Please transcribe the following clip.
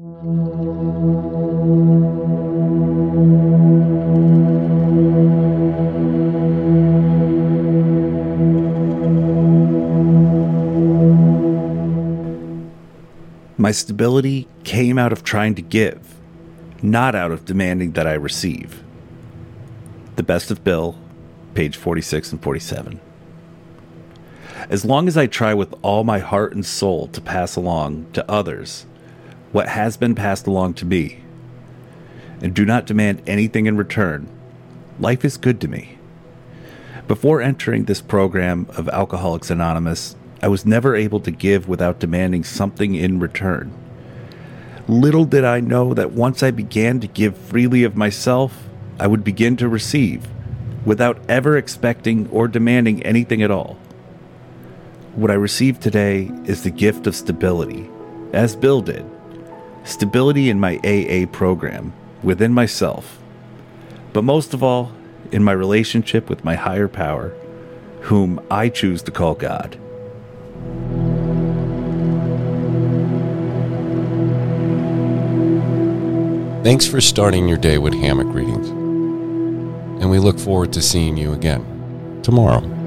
My stability came out of trying to give, not out of demanding that I receive. The Best of Bill, page 46 and 47. As long as I try with all my heart and soul to pass along to others what has been passed along to me, and do not demand anything in return, life is good to me. Before entering this program of Alcoholics Anonymous, I was never able to give without demanding something in return. Little did I know that once I began to give freely of myself, I would begin to receive without ever expecting or demanding anything at all. What I receive today is the gift of stability, as Bill did. Stability in my AA program, within myself, but most of all, in my relationship with my higher power, whom I choose to call God. Thanks for starting your day with hammock readings. And we look forward to seeing you again tomorrow.